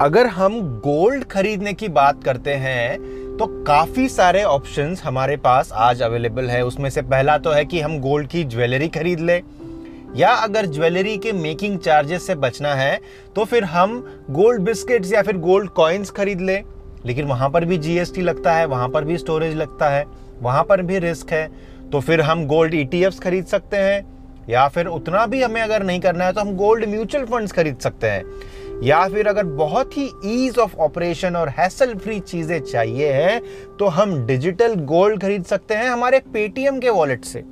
अगर हम गोल्ड खरीदने की बात करते हैं तो काफ़ी सारे ऑप्शंस हमारे पास आज अवेलेबल है। उसमें से पहला तो है कि हम गोल्ड की ज्वेलरी खरीद ले, या अगर ज्वेलरी के मेकिंग चार्जेस से बचना है तो फिर हम गोल्ड बिस्किट्स या फिर गोल्ड कॉइन्स खरीद ले। लेकिन वहाँ पर भी जीएसटी लगता है, वहाँ पर भी स्टोरेज लगता है, वहाँ पर भी रिस्क है। तो फिर हम गोल्ड ईटीएफ्स खरीद सकते हैं, या फिर उतना भी हमें अगर नहीं करना है तो हम गोल्ड म्यूचुअल फंड्स खरीद सकते हैं। या फिर अगर बहुत ही ईज ऑफ़ ऑपरेशन और हैसल फ्री चीज़ें चाहिए हैं तो हम डिजिटल गोल्ड खरीद सकते हैं हमारे पेटीएम के वॉलेट से।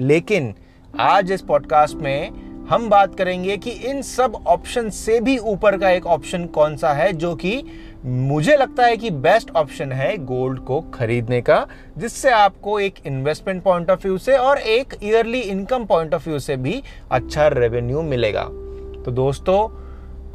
लेकिन आज इस पॉडकास्ट में हम बात करेंगे कि इन सब ऑप्शन से भी ऊपर का एक ऑप्शन कौन सा है, जो कि मुझे लगता है कि बेस्ट ऑप्शन है गोल्ड को खरीदने का, जिससे आपको एक इन्वेस्टमेंट पॉइंट ऑफ़ व्यू से और एक yearly income point of view से भी अच्छा रेवेन्यू मिलेगा। तो दोस्तों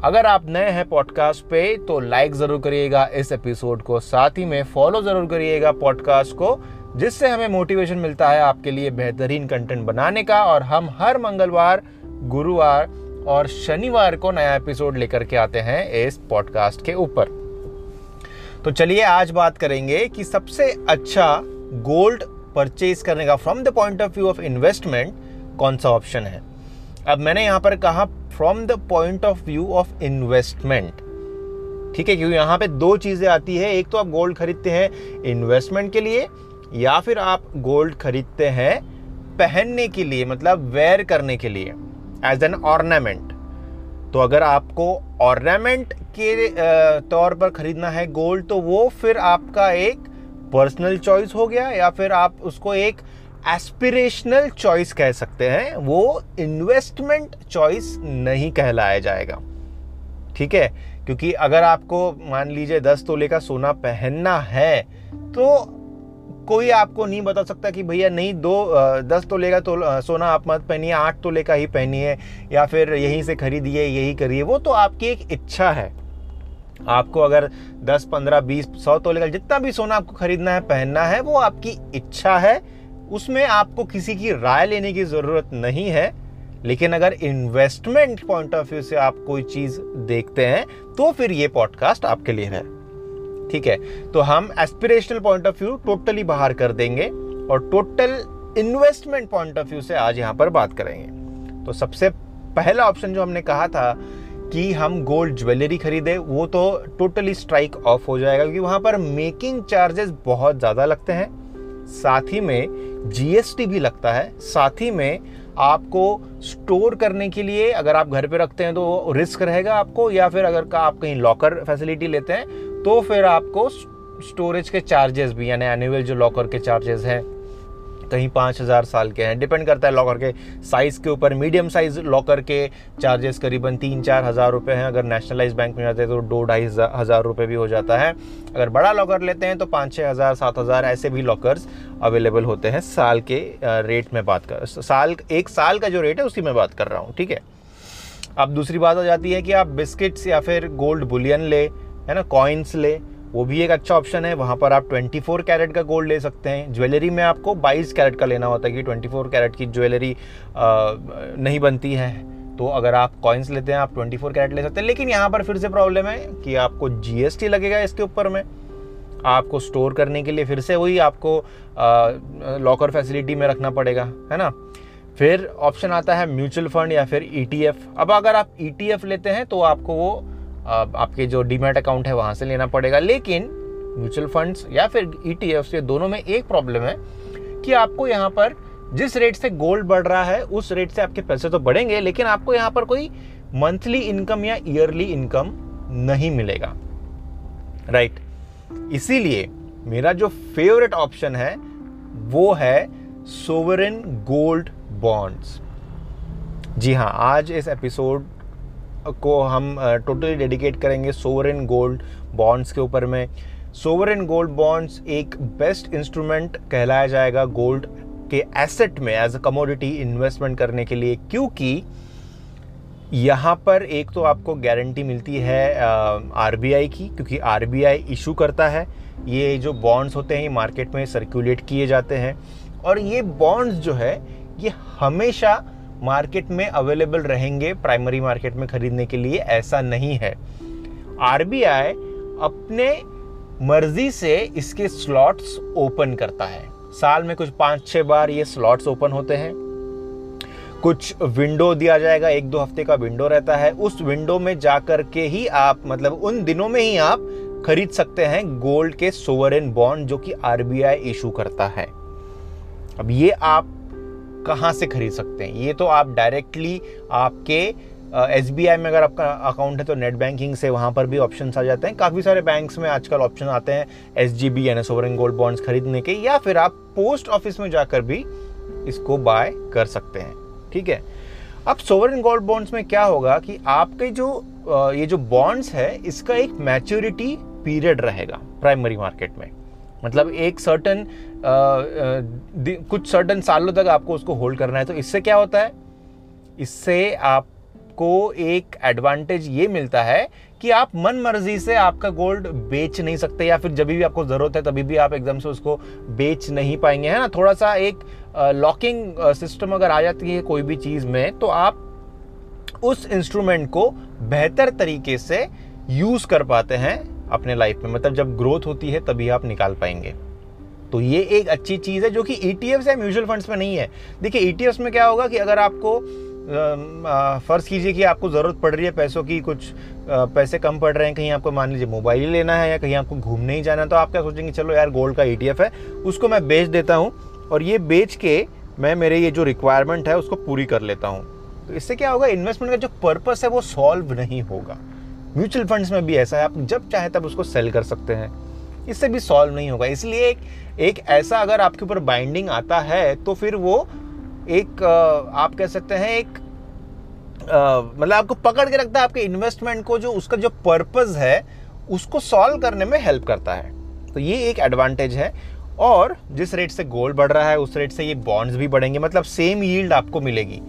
अगर आप नए हैं पॉडकास्ट पे तो लाइक ज़रूर करिएगा इस एपिसोड को। साथ ही में फॉलो ज़रूर करिएगा पॉडकास्ट को, जिससे हमें मोटिवेशन मिलता है आपके लिए बेहतरीन कंटेंट बनाने का। और हम हर मंगलवार, गुरुवार और शनिवार को नया एपिसोड लेकर के आते हैं इस पॉडकास्ट के ऊपर। तो चलिए आज बात करेंगे कि सबसे अच्छा गोल्ड परचेज करने का from the point of view of investment कौन सा ऑप्शन है? अब मैंने यहाँ पर कहा from the point of view of investment ठीक है, क्योंकि यहाँ पे दो चीज़ें आती है, एक तो आप गोल्ड खरीदते हैं इन्वेस्टमेंट के लिए, या फिर आप गोल्ड खरीदते हैं पहनने के लिए मतलब वेयर करने के लिए एज एन ऑर्नामेंट तो अगर आपको ऑर्नामेंट के तौर पर खरीदना है गोल्ड तो वो फिर आपका एक पर्सनल चॉइस हो गया, या फिर आप उसको एक एस्पिरेशनल चॉइस कह सकते हैं वो इन्वेस्टमेंट चॉइस नहीं कहलाया जाएगा। ठीक है? क्योंकि अगर आपको मान लीजिए दस तोले का सोना पहनना है तो कोई आपको नहीं बता सकता कि भैया नहीं दो दस तोले का तो सोना आप मत पहनिए आठ तोले का ही पहनिए या फिर यहीं से खरीदिए यही करिए वो तो आपकी एक इच्छा है। आपको अगर 10, 15, 20, 100 तोले का जितना भी सोना आपको खरीदना है पहनना है वो आपकी इच्छा है उसमें आपको किसी की राय लेने की ज़रूरत नहीं है, लेकिन अगर इन्वेस्टमेंट पॉइंट ऑफ़ व्यू से आप कोई चीज़ देखते हैं तो फिर ये पॉडकास्ट आपके लिए है। ठीक है? तो हम aspirational point of view totally बाहर कर देंगे और total investment point of view से आज यहाँ पर बात करेंगे। तो सबसे पहला ऑप्शन जो हमने कहा था कि हम गोल्ड ज्वेलरी खरीदे, वो तो टोटली स्ट्राइक ऑफ़ हो जाएगा, क्योंकि वहाँ पर मेकिंग चार्जेस बहुत ज़्यादा लगते हैं। साथ ही में जीएसटी भी लगता है। साथ ही में आपको स्टोर करने के लिए अगर आप घर पे रखते हैं तो रिस्क रहेगा आपको या फिर अगर का आप कहीं लॉकर फैसिलिटी लेते हैं तो फिर आपको स्टोरेज के चार्जेस भी, यानी एनुअल जो लॉकर के चार्जेस हैं कहीं पाँच हज़ार साल के हैं। डिपेंड करता है लॉकर के साइज़ के ऊपर। मीडियम साइज़ लॉकर के चार्जेस करीबन तीन चार हज़ार रुपये हैं। अगर नेशनलाइज बैंक में जाते हैं तो दो ढाई हज़ार रुपये भी हो जाता है। अगर बड़ा लॉकर लेते हैं तो पाँच छः हज़ार, सात हज़ार ऐसे भी लॉकर्स अवेलेबल होते हैं साल के रेट में बात कर साल, एक साल का जो रेट है उसी में बात कर रहा हूँ, ठीक है? अब दूसरी बात हो जाती है कि आप बिस्किट्स या फिर गोल्ड बुलियन ले, है ना कॉइन्स ले वो भी एक अच्छा ऑप्शन है। वहाँ पर आप 24 कैरेट का गोल्ड ले सकते हैं। ज्वेलरी में आपको 22 कैरेट का लेना होता है कि 24 कैरेट की ज्वेलरी नहीं बनती है। तो अगर आप कॉइन्स लेते हैं, आप 24 कैरेट ले सकते हैं। लेकिन यहाँ पर फिर से प्रॉब्लम है कि आपको जीएसटी लगेगा इसके ऊपर में। आपको स्टोर करने के लिए फिर से वही आपको लॉकर फैसिलिटी में रखना पड़ेगा, है ना? फिर ऑप्शन आता है म्यूचुअल फंड या फिर ईटीएफ e अब अगर आप ईटीएफ e लेते हैं तो आपको वो आपके जो डीमेट अकाउंट है वहाँ से लेना पड़ेगा। लेकिन म्यूचुअल फंड्स या फिर ई e दोनों में एक प्रॉब्लम है कि आपको यहाँ पर जिस रेट से गोल्ड बढ़ रहा है, उस रेट से आपके पैसे तो बढ़ेंगे, लेकिन आपको यहाँ पर कोई मंथली इनकम या ईयरली इनकम नहीं मिलेगा। Right right. इसीलिए मेरा जो फेवरेट ऑप्शन है, वो है सोवरेन गोल्ड बॉन्ड्स जी हाँ आज इस एपिसोड को हम टोटली डेडिकेट करेंगे सोवरेन गोल्ड बॉन्ड्स के ऊपर में। सोवरेन गोल्ड बॉन्ड्स एक बेस्ट इंस्ट्रूमेंट कहलाया जाएगा गोल्ड के एसेट में एज अ कमोडिटी इन्वेस्टमेंट करने के लिए, क्योंकि यहाँ पर एक तो आपको गारंटी मिलती है आरबीआई की, क्योंकि आरबीआई इशू करता है। ये जो बॉन्ड्स होते हैं, ये मार्केट में सर्कुलेट किए जाते हैं। और ये बॉन्ड्स जो है, ये हमेशा मार्केट में अवेलेबल रहेंगे प्राइमरी मार्केट में खरीदने के लिए, ऐसा नहीं है। आरबीआई अपने मर्ज़ी से इसके स्लॉट्स ओपन करता है। साल में कुछ पाँच छह बार ये स्लॉट्स ओपन होते हैं। कुछ विंडो दिया जाएगा, एक दो हफ़्ते का विंडो रहता है। उस विंडो में जाकर के ही आप मतलब उन दिनों में ही आप खरीद सकते हैं गोल्ड के सोवरेन बॉन्ड जो कि आरबीआई इशू करता है। अब ये आप कहाँ से खरीद सकते हैं? ये तो आप डायरेक्टली आपके एस बी आई में अगर आपका अकाउंट है तो नेट बैंकिंग से वहाँ पर भी ऑप्शन आ जाते हैं। काफ़ी सारे बैंक्स में आजकल ऑप्शन आते हैं एस जी बी यानी सोवरेन गोल्ड बॉन्ड्स खरीदने के या फिर आप पोस्ट ऑफ़िस में जाकर भी इसको बाय कर सकते हैं। ठीक है? अब सोवरेन गोल्ड बॉन्ड्स में क्या होगा कि आपके जो ये जो बॉन्ड्स है, इसका एक मैच्योरिटी पीरियड रहेगा प्राइमरी मार्केट में। मतलब एक सर्टन कुछ सर्टन सालों तक आपको उसको होल्ड करना है। तो इससे क्या होता है? इससे आपको एक एडवांटेज ये मिलता है कि आप मन मर्ज़ी से आपका गोल्ड बेच नहीं सकते या फिर जब भी आपको ज़रूरत है तभी भी आप एकदम से उसको बेच नहीं पाएँगे, है ना? थोड़ा सा एक लॉकिंग सिस्टम अगर आ जाती है कोई भी चीज़ में तो आप उस इंस्ट्रूमेंट को बेहतर तरीके से यूज़ कर पाते हैं। अपने लाइफ में। मतलब जब ग्रोथ होती है, तभी आप निकाल पाएँगे। तो ये एक अच्छी चीज़ है, जो कि ई e या म्यूचुअल फंड्स में नहीं है। देखिए ई e में क्या होगा कि अगर आपको फ़र्ज़ कीजिए कि आपको ज़रूरत पड़ रही है पैसों की, कुछ पैसे कम पड़ रहे हैं, कहीं आपको, मान लीजिए, मोबाइल ही लेना है या कहीं आपको घूमने ही जाना है तो आप क्या सोचेंगे, चलो यार गोल्ड का ई e है, उसको मैं बेच देता हूँ और ये बेच के मैं, मेरे ये जो रिक्वायरमेंट है, उसको पूरी कर लेता हूँ। तो इससे क्या होगा इन्वेस्टमेंट का जो पर्पस है, वो सॉल्व नहीं होगा। म्यूचुअल फंड्स में भी ऐसा है, आप जब चाहे तब उसको सेल कर सकते हैं। इससे भी सॉल्व नहीं होगा। इसलिए एक एक ऐसा अगर आपके ऊपर बाइंडिंग आता है तो फिर वो एक आप कह सकते हैं एक मतलब आपको पकड़ के रखता है, आपके इन्वेस्टमेंट को जो, उसका जो पर्पज है, उसको सॉल्व करने में हेल्प करता है। तो ये एक एडवांटेज है। और जिस रेट से गोल्ड बढ़ रहा है, उस रेट से ये बॉन्ड्स भी बढ़ेंगे। मतलब सेम यील्ड आपको मिलेगी।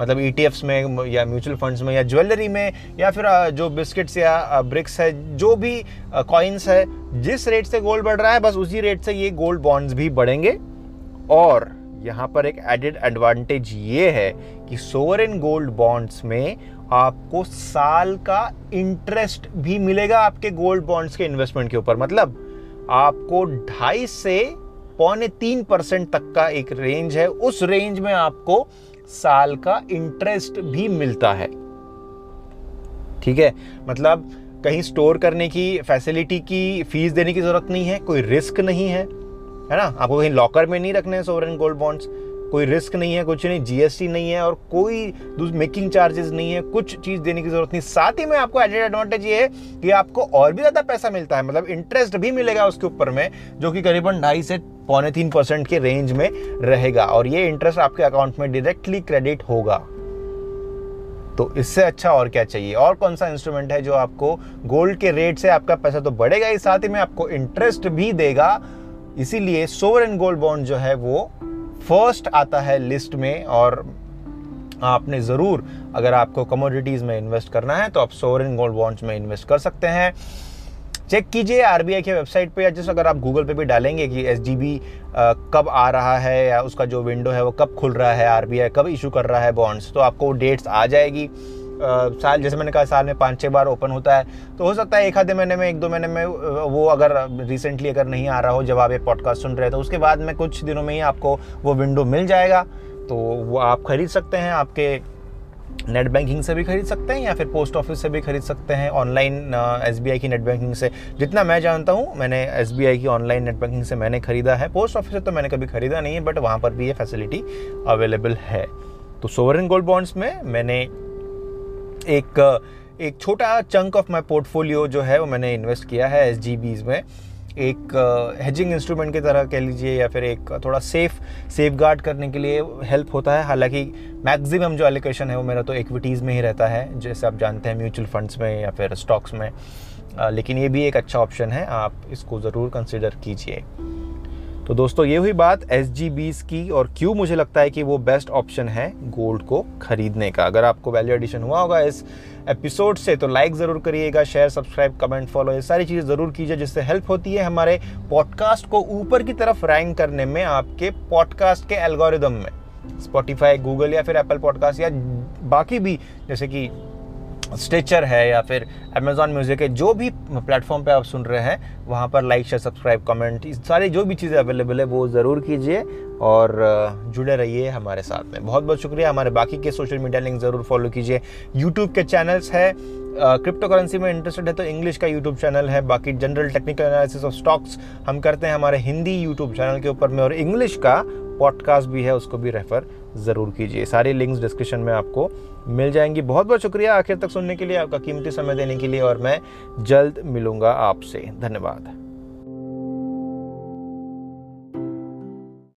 मतलब ई e में, या म्यूचुअल फंड्स में, या ज्वेलरी में, या फिर जो बिस्किट्स या ब्रिक्स है, जो भी कॉइन्स है, जिस रेट से गोल्ड बढ़ रहा है, बस उसी रेट से ये गोल्ड बॉन्ड्स भी बढ़ेंगे। और यहाँ पर एक एडेड एडवांटेज ये है कि सोवरेन गोल्ड बॉन्ड्स में आपको साल का इंटरेस्ट भी मिलेगा आपके गोल्ड बॉन्ड्स के इन्वेस्टमेंट के ऊपर। मतलब आपको ढाई से पौने तीन परसेंट तक का एक रेंज है। उस रेंज में आपको साल का इंटरेस्ट भी मिलता है। ठीक है? मतलब कहीं स्टोर करने की फैसिलिटी की फ़ीस देने की ज़रूरत नहीं है, कोई रिस्क नहीं है है ना? आपको कहीं लॉकर में नहीं रखने हैं सोवरेन गोल्ड बॉन्ड्स कोई रिस्क नहीं है, कुछ नहीं जीएसटी नहीं है और कोई मेकिंग चार्जेस नहीं है, कुछ चीज़ देने की ज़रूरत नहीं। साथ ही में आपको एडेड एडवांटेज ये है कि आपको और भी ज़्यादा पैसा मिलता है मतलब इंटरेस्ट भी मिलेगा उसके ऊपर में, जो कि करीबन ढाई से पौने तीन परसेंट के रेंज में रहेगा और ये इंटरेस्ट आपके अकाउंट में डायरेक्टली क्रेडिट होगा। तो इससे अच्छा और क्या चाहिए? और कौन सा इंस्ट्रूमेंट है जो आपको गोल्ड के रेट से आपका पैसा तो बढ़ेगा ही, साथ ही में आपको इंटरेस्ट भी देगा, इसीलिए सोवरेन गोल्ड बॉन्ड जो है वो फ़र्स्ट आता है लिस्ट में और आपने ज़रूर अगर आपको कमोडिटीज़ में इन्वेस्ट करना है तो आप सोवरेन गोल्ड बॉन्ड्स में इन्वेस्ट कर सकते हैं। चेक कीजिए आरबीआई की वेबसाइट पे या जैसे अगर आप गूगल पे भी डालेंगे कि एस कब आ रहा है या उसका जो विंडो है वो कब खुल रहा है आरबीआई कब इशू कर रहा है बॉन्ड्स तो आपको डेट्स आ जाएगी। साल, जैसे मैंने कहा, साल में पाँच छः बार ओपन होता है। तो हो सकता है एक आधे महीने में, एक दो महीने में वो अगर रिसेंटली अगर नहीं आ रहा हो, जब आप ये पॉडकास्ट सुन रहे हैं तो उसके बाद में कुछ दिनों में ही आपको वो विंडो मिल जाएगा। तो वो आप खरीद सकते हैं, आपके नेट बैंकिंग से भी खरीद सकते हैं, या फिर पोस्ट ऑफ़िस से भी खरीद सकते हैं ऑनलाइन एसबीआई की नेट बैंकिंग से। जितना मैं जानता हूँ, मैंने एसबीआई की ऑनलाइन नेट बैंकिंग से मैंने खरीदा है। पोस्ट ऑफ़िस से तो मैंने कभी खरीदा नहीं है बट वहाँ पर भी ये फैसिलिटी अवेलेबल है। तो सोवरन गोल्ड बॉन्ड्स में मैंने एक एक छोटा चंक ऑफ़ माई पोर्टफोलियो जो है वो मैंने इन्वेस्ट किया है एस में। एक हेजिंग uh, इंस्ट्रूमेंट की तरह कह लीजिए या फिर एक थोड़ा सेफ़ सेफ़ गार्ड करने के लिए हेल्प होता है। हालाँकि मैक्सिमम जो एलोकेशन है वो मेरा तो इक्विटीज़ में ही रहता है जैसे आप जानते हैं म्यूचुअल फंड्स में या फिर स्टॉक्स में। लेकिन ये भी एक अच्छा ऑप्शन है आप इसको ज़रूर कंसिडर कीजिए। तो दोस्तों, ये हुई बात एस की और क्यों मुझे लगता है कि वो बेस्ट ऑप्शन है गोल्ड को खरीदने का। अगर आपको वैल्यू एडिशन हुआ होगा इस एपिसोड से तो लाइक ज़रूर करिएगा शेयर सब्सक्राइब कमेंट फॉलो ये सारी चीज़ें ज़रूर कीजिए जिससे हेल्प होती है हमारे पॉडकास्ट को ऊपर की तरफ़ रैंक करने में आपके पॉडकास्ट के एल्गोरिदम में। स्पॉटिफाई गूगल या फिर एप्पल पॉडकास्ट या बाकी भी, जैसे कि स्टेचर है या फिर अमेजोन म्यूज़िक है, जो भी प्लेटफॉर्म पे आप सुन रहे हैं, वहाँ पर लाइक शेयर सब्सक्राइब कमेंट सारी जो भी चीज़ें अवेलेबल है, वो ज़रूर कीजिए और जुड़े रहिए हमारे साथ में। बहुत बहुत शुक्रिया। हमारे बाकी के सोशल मीडिया लिंक ज़रूर फॉलो कीजिए। यूट्यूब के चैनल्स है क्रिप्टो करेंसी में इंटरेस्टेड है तो इंग्लिश का यूट्यूब चैनल है, बाकी general technical analysis of stocks हम करते हैं हमारे हिंदी यूट्यूब चैनल के ऊपर में और इंग्लिश का पॉडकास्ट भी है, उसको भी रेफर ज़रूर कीजिए। सारी लिंक्स डिस्क्रिप्शन में आपको मिल जाएँगी। बहुत बहुत शुक्रिया आखिर तक सुनने के लिए, आपका कीमती समय देने के लिए, और मैं जल्द मिलूँगा आपसे। धन्यवाद।